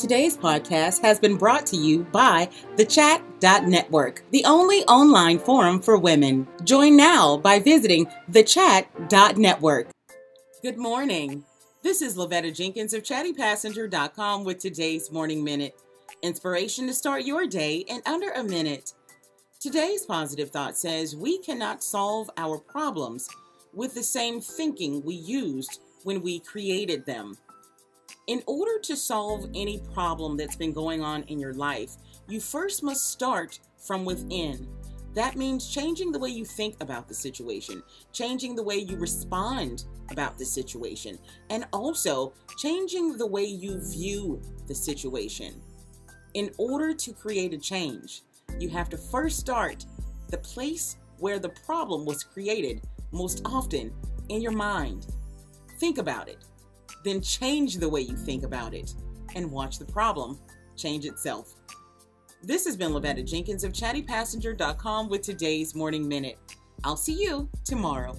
Today's podcast has been brought to you by the Chat.network, the only online forum for women. Join now by visiting the thechat.network. Good morning. This is Lavetta Jenkins of chattypassenger.com with today's morning minute. Inspiration to start your day in under a minute. Today's positive thought says we cannot solve our problems with the same thinking we used when we created them. In order to solve any problem that's been going on in your life, you first must start from within. That means changing the way you think about the situation, changing the way you respond about the situation, and also changing the way you view the situation. In order to create a change, you have to first start the place where the problem was created, most often in your mind. Think about it then change the way you think about it and watch the problem change itself. This has been Lavetta Jenkins of chattypassenger.com with today's Morning Minute. I'll see you tomorrow.